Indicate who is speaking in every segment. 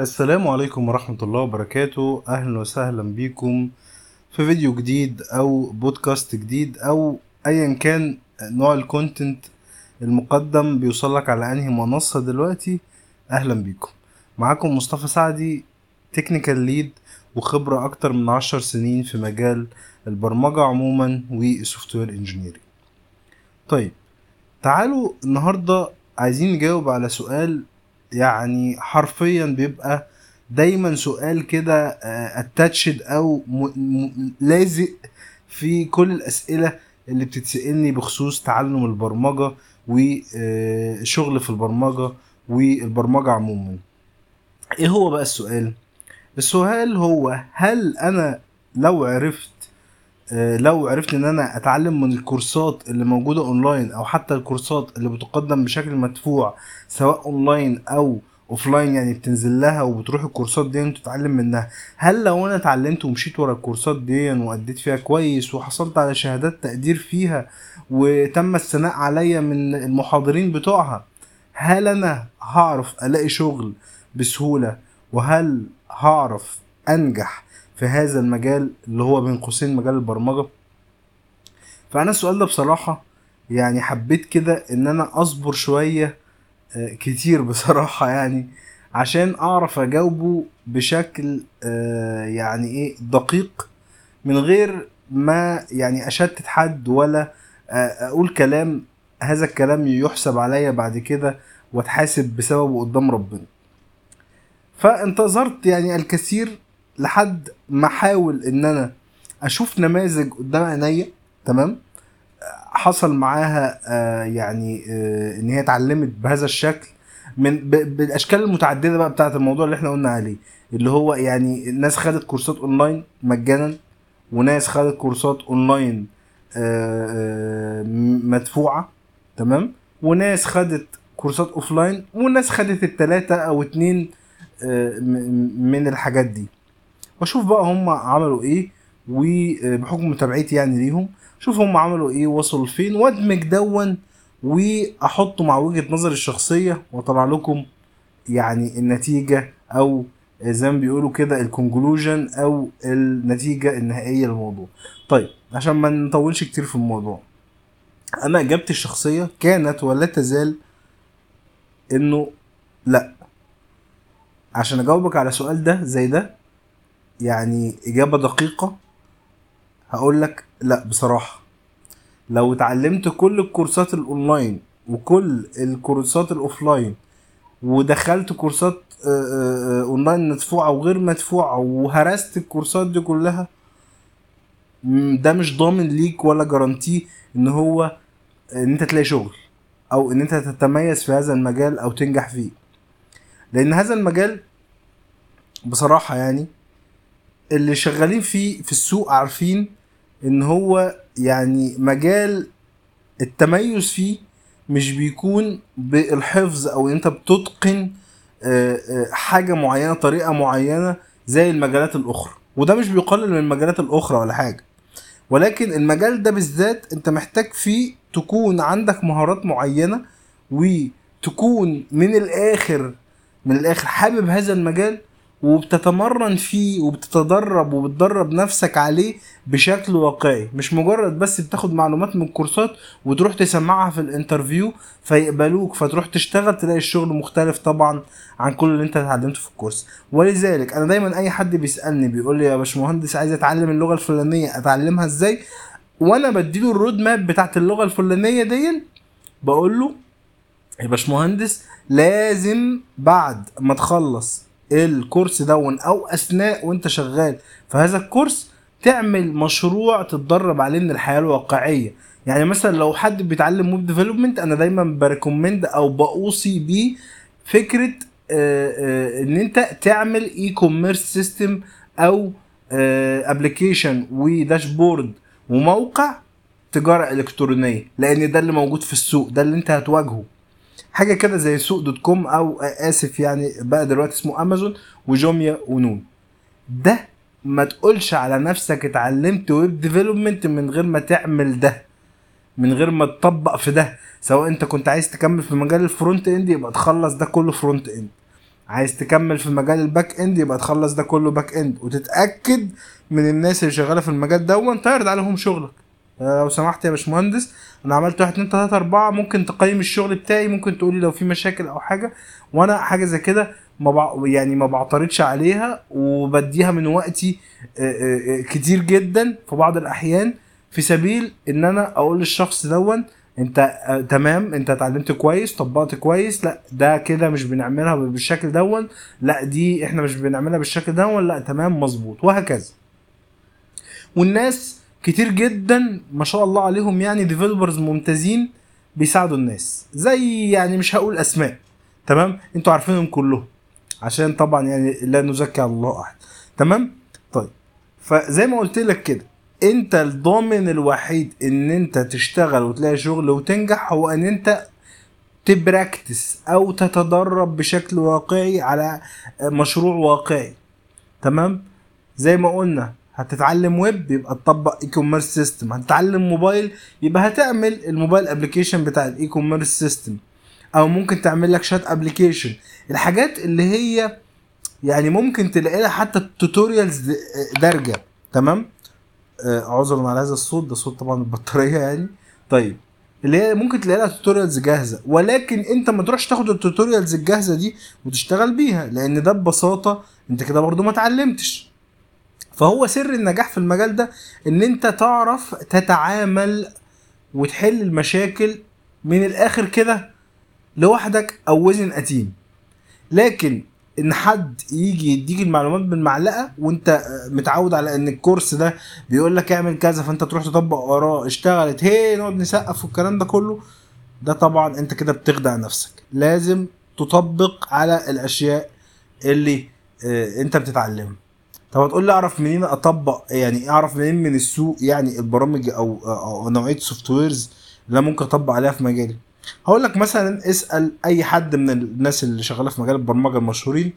Speaker 1: السلام عليكم ورحمة الله وبركاته. أهلا وسهلا بيكم في فيديو جديد أو بودكاست جديد أو أيا كان نوع ال content المقدم بيوصلك على أنهي منصة دلوقتي. أهلا بيكم معاكم مصطفى سعدي technical lead وخبرة أكتر من عشر سنين في مجال البرمجة عموما وال software engineering طيب تعالوا النهاردة عايزين نجاوب على سؤال يعني حرفيا بيبقى دايما سؤال كده اتاتشد أو م... م... لازق في كل الأسئلة اللي بتتسألني بخصوص تعلم البرمجة وشغل في البرمجة والبرمجة عموما. إيه هو بقى السؤال؟ السؤال هو هل أنا لو عرفت لو عرفت إن أنا أتعلم من الكورسات اللي موجودة أونلاين أو حتى الكورسات اللي بتقدم بشكل مدفوع سواء أونلاين أو offline يعني بتنزل لها وبتروح الكورسات دي وتتعلم منها هل لو أنا اتعلمت ومشيت ورا الكورسات دي وأديت فيها كويس وحصلت على شهادات تقدير فيها وتم الثناء عليا من المحاضرين بتوعها هل أنا هعرف ألاقي شغل بسهولة؟ وهل هعرف أنجح؟ في هذا المجال اللي هو بين قوسين مجال البرمجة. فأنا السؤال ده بصراحة يعني حبيت كده إن أنا أصبر شوية كتير بصراحة يعني عشان أعرف أجاوبه بشكل يعني إيه دقيق من غير ما يعني أشتت حد ولا أقول كلام هذا الكلام يحسب عليا بعد كده وأتحاسب بسببه قدام ربنا. فانتظرت يعني الكثير لحد ما أحاول إن أنا أشوف نماذج قدام عينيا تمام؟ حصل معاها آه يعني آه إن هي اتعلمت بهذا الشكل من بالأشكال المتعددة بقى بتاعة الموضوع اللي إحنا قلنا عليه اللي هو يعني ناس خدت كورسات أونلاين مجانا وناس خدت كورسات أونلاين آه مدفوعة تمام؟ وناس خدت كورسات offline وناس خدت التلاتة أو اتنين من الحاجات دي. واشوف بقى هم عملوا إيه وبحكم متابعتي يعني ليهم شوف هم عملوا إيه وصلوا لفين. وادمج دون وأحطه مع وجهة نظري الشخصية وأطلع لكم يعني النتيجة أو زي ما بيقولوا كده الكونكلوجن أو النتيجة النهائية للموضوع. طيب عشان ما نطولش كتير في الموضوع. أنا إجابتي الشخصية كانت ولا تزال إنه لأ. عشان أجاوبك على سؤال ده زي ده يعني إجابة دقيقة هقول لك لا بصراحة. لو اتعلمت كل الكورسات الأونلاين وكل الكورسات ال offline ودخلت كورسات أونلاين مدفوعة وغير مدفوعة وهرست الكورسات دي كلها ده مش ضامن ليك ولا guarantee إن هو إن أنت تلاقي شغل أو إن أنت تتميز في هذا المجال أو تنجح فيه. لأن هذا المجال بصراحة يعني اللي شغالين فيه في السوق عارفين إن هو يعني مجال التميز فيه مش بيكون بالحفظ أو أنت بتتقن حاجة معينة طريقة معينة زي المجالات الأخرى. وده مش بيقلل من المجالات الأخرى ولا حاجة. ولكن المجال ده بالذات أنت محتاج فيه تكون عندك مهارات معينة وتكون من الآخر من الآخر حابب هذا المجال وبتتمرن فيه وبتتدرب وبتدرب نفسك عليه بشكل واقعي. مش مجرد بس بتاخد معلومات من الكورسات وتروح تسمعها في ال interview فيقبلوك فتروح تشتغل تلاقي الشغل مختلف طبعا عن كل اللي انت اتعلمته في الكورس. ولذلك أنا دايما أي حد بيسألني بيقول لي يا باشمهندس عايز أتعلم اللغة الفلانية أتعلمها إزاي؟ وأنا بديله ال roadmap بتاعت اللغة الفلانية دي بقول له يا باشمهندس لازم بعد ما تخلص الكورس دون أو أثناء وأنت شغال. في هذا الكورس تعمل مشروع تتدرب عليه من الحياة الواقعية. يعني مثلا لو حد بيتعلم web development أنا دايما ب recommend أو بوصي بيه فكرة آآ آآ إن أنت تعمل e-commerce system أو application و dashboard وموقع تجارة إلكترونية لأن ده اللي موجود في السوق ده اللي أنت هتواجهه. حاجة كده زي سوق دوت كوم أو آسف يعني بقى دلوقتي اسمه أمازون وجوميا ونون. ده ما تقولش على نفسك اتعلمت web development من غير ما تعمل ده من غير ما تطبق في ده. سواء انت كنت عايز تكمل في مجال ال frontend يبقى تخلص ده كله frontend عايز تكمل في مجال ال backend يبقى تخلص ده كله backend وتتأكد من الناس اللي شغالة في المجال ده تعرض عليهم شغلك. لو سمحت يا باشمهندس أنا عملت واحد اتنين تلاتة أربعة ممكن تقيم الشغل بتاعي ممكن تقولي لو في مشاكل أو حاجة وأنا حاجة زي كده ما بع... يعني ما بعترضش عليها وبديها من وقتي آه، آه، كتير جدا في بعض الأحيان في سبيل إن أنا أقول للشخص دون أنت آه تمام أنت اتعلمت كويس طبقت كويس لا ده كده مش بنعملها بالشكل دون لا دي إحنا مش بنعملها بالشكل دون لا تمام مظبوط وهكذا. والناس كتير جدا ما شاء الله عليهم يعني ديفلوبرز ممتازين بيساعدوا الناس. زي يعني مش هقول أسماء تمام؟ أنتوا عارفينهم كلهم. عشان طبعا يعني لا نزكي على الله أحد. تمام؟ طيب. فزي ما قلت لك كده انت الضامن الوحيد ان انت تشتغل وتلاقي شغل وتنجح هو ان انت ت practice أو تتدرب بشكل واقعي على مشروع واقعي. تمام؟ زي ما قلنا هتتعلم ويب يبقى تطبق e-commerce system هتتعلم موبايل يبقى هتعمل ال mobile application بتاع ال e-commerce system أو ممكن تعمل لك chat application الحاجات اللي هي يعني ممكن تلاقي لها حتى ال tutorials دارجه تمام؟ آه، عذرا على هذا الصوت. ده صوت طبعا البطارية يعني. طيب اللي هي ممكن تلاقي لها tutorials جاهزة. ولكن أنت ما تروحش تاخد ال tutorials الجاهزة دي وتشتغل بيها لأن ده ببساطة أنت كده برضو ما اتعلمتش. فهو سر النجاح في المجال ده إن أنت تعرف تتعامل وتحل المشاكل من الآخر كده لوحدك أو within a team لكن إن حد يجي يديك المعلومات بالمعلقة وأنت متعود على إن الكورس ده بيقول لك اعمل كذا فأنت تروح تطبق وراه اشتغلت هي نقعد نسقف والكلام ده كله ده طبعا أنت كده بتخدع نفسك. لازم تطبق على الأشياء اللي آه أنت بتتعلمها. طب هتقول لي أعرف منين أطبق يعني أعرف منين من السوق يعني البرامج أو, أو نوعية softwares اللي ممكن أطبق عليها في مجالي؟ هقول لك مثلا اسأل أي حد من الناس اللي شغالة في مجال البرمجة المشهورين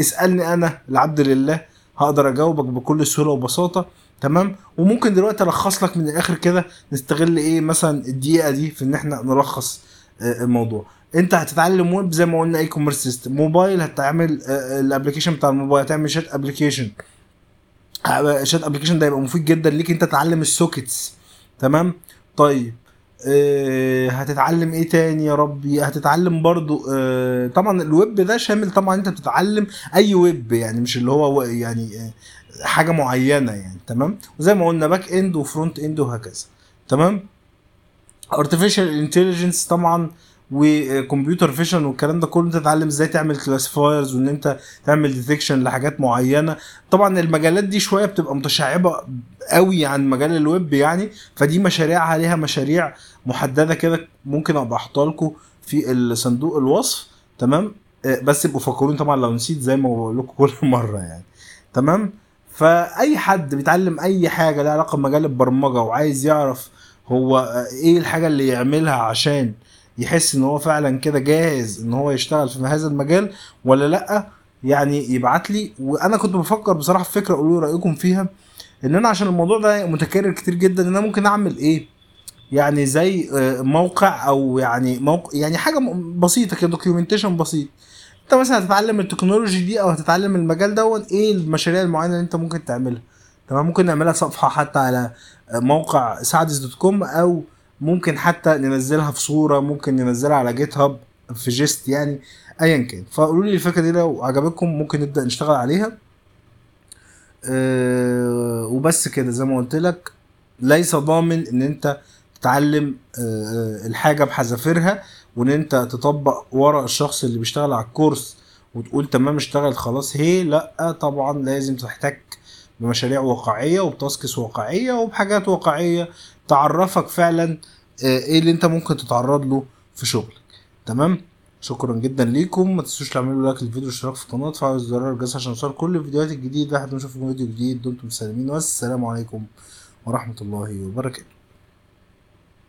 Speaker 1: اسألني أنا العبد لله هقدر أجاوبك بكل سهولة وبساطة تمام؟ وممكن دلوقتي ألخص لك من الآخر كده نستغل إيه مثلا الدقيقة دي في إن إحنا نلخص آه، الموضوع. انت هتتعلم ويب زي ما قلنا e-commerce system mobile هتعمل آه، ال application بتاع الموبايل. هتعمل chat application chat application ده يبقى مفيد جدا ليك انت تتعلم ال sockets. تمام؟ طيب آه، هتتعلم إيه تاني يا ربي؟ هتتعلم برضو آه، طبعا الويب ده شامل طبعا انت بتتعلم اي ويب يعني مش اللي هو يعني آه، حاجة معينة يعني. تمام؟ وزي ما قلنا back end و front end وهكذا. تمام؟ artificial intelligence طبعا و computer vision والكلام ده كله انت تتعلم إزاي تعمل classifiers وان انت تعمل detection لحاجات معينة. طبعا المجالات دي شوية بتبقى متشعبة قوي عن مجال الويب يعني فدي مشاريع عليها مشاريع محددة كده ممكن أبقى أحطها لكم في الصندوق الوصف. تمام؟ آه، بس ابقوا فكروني طبعا لو نسيت زي ما بقول لكم كل مرة يعني. تمام؟ فأي حد بيتعلم أي حاجة لها علاقة بمجال البرمجة وعايز يعرف هو إيه الحاجة اللي يعملها عشان يحس إن هو فعلا كده جاهز إن هو يشتغل في هذا المجال ولا لأ؟ يعني يبعت لي. وأنا كنت بفكر بصراحة في فكرة قولوا رأيكم فيها إن أنا عشان الموضوع ده متكرر كتير جدا إن أنا ممكن أعمل إيه؟ يعني زي آه، موقع أو يعني موقع يعني حاجة بسيطة كده documentation بسيط. أنت مثلا هتتعلم ال technology دي أو هتتعلم المجال دوت إيه المشاريع المعينة اللي أنت ممكن تعملها؟ تمام ممكن نعملها صفحة حتى على موقع سعدس dot com أو ممكن حتى ننزلها في صورة ممكن ننزلها على GitHub في gist يعني ايا كان. فقولوا لي الفكرة دي لو عجبتكم ممكن نبدأ نشتغل عليها. أه وبس كده زي ما قلت لك ليس ضامن إن أنت تتعلم أه الحاجة بحذافيرها وإن أنت تطبق ورا الشخص اللي بيشتغل على الكورس وتقول تمام اشتغل خلاص. هي لأ طبعا لازم تحتك بمشاريع واقعية وب tasks واقعية وبحاجات واقعية تعرفك فعلا آه، إيه اللي أنت ممكن تتعرض له في شغلك. تمام؟ شكرا جدا ليكم. ما تنسوش تعملوا لايك للفيديو واشتراك في القناة وتفعلوا زرار الجرس عشان يوصل كل الفيديوهات الجديدة. لحد ما نشوفكم فيديو جديد دمتم سالمين. والسلام عليكم ورحمة الله وبركاته.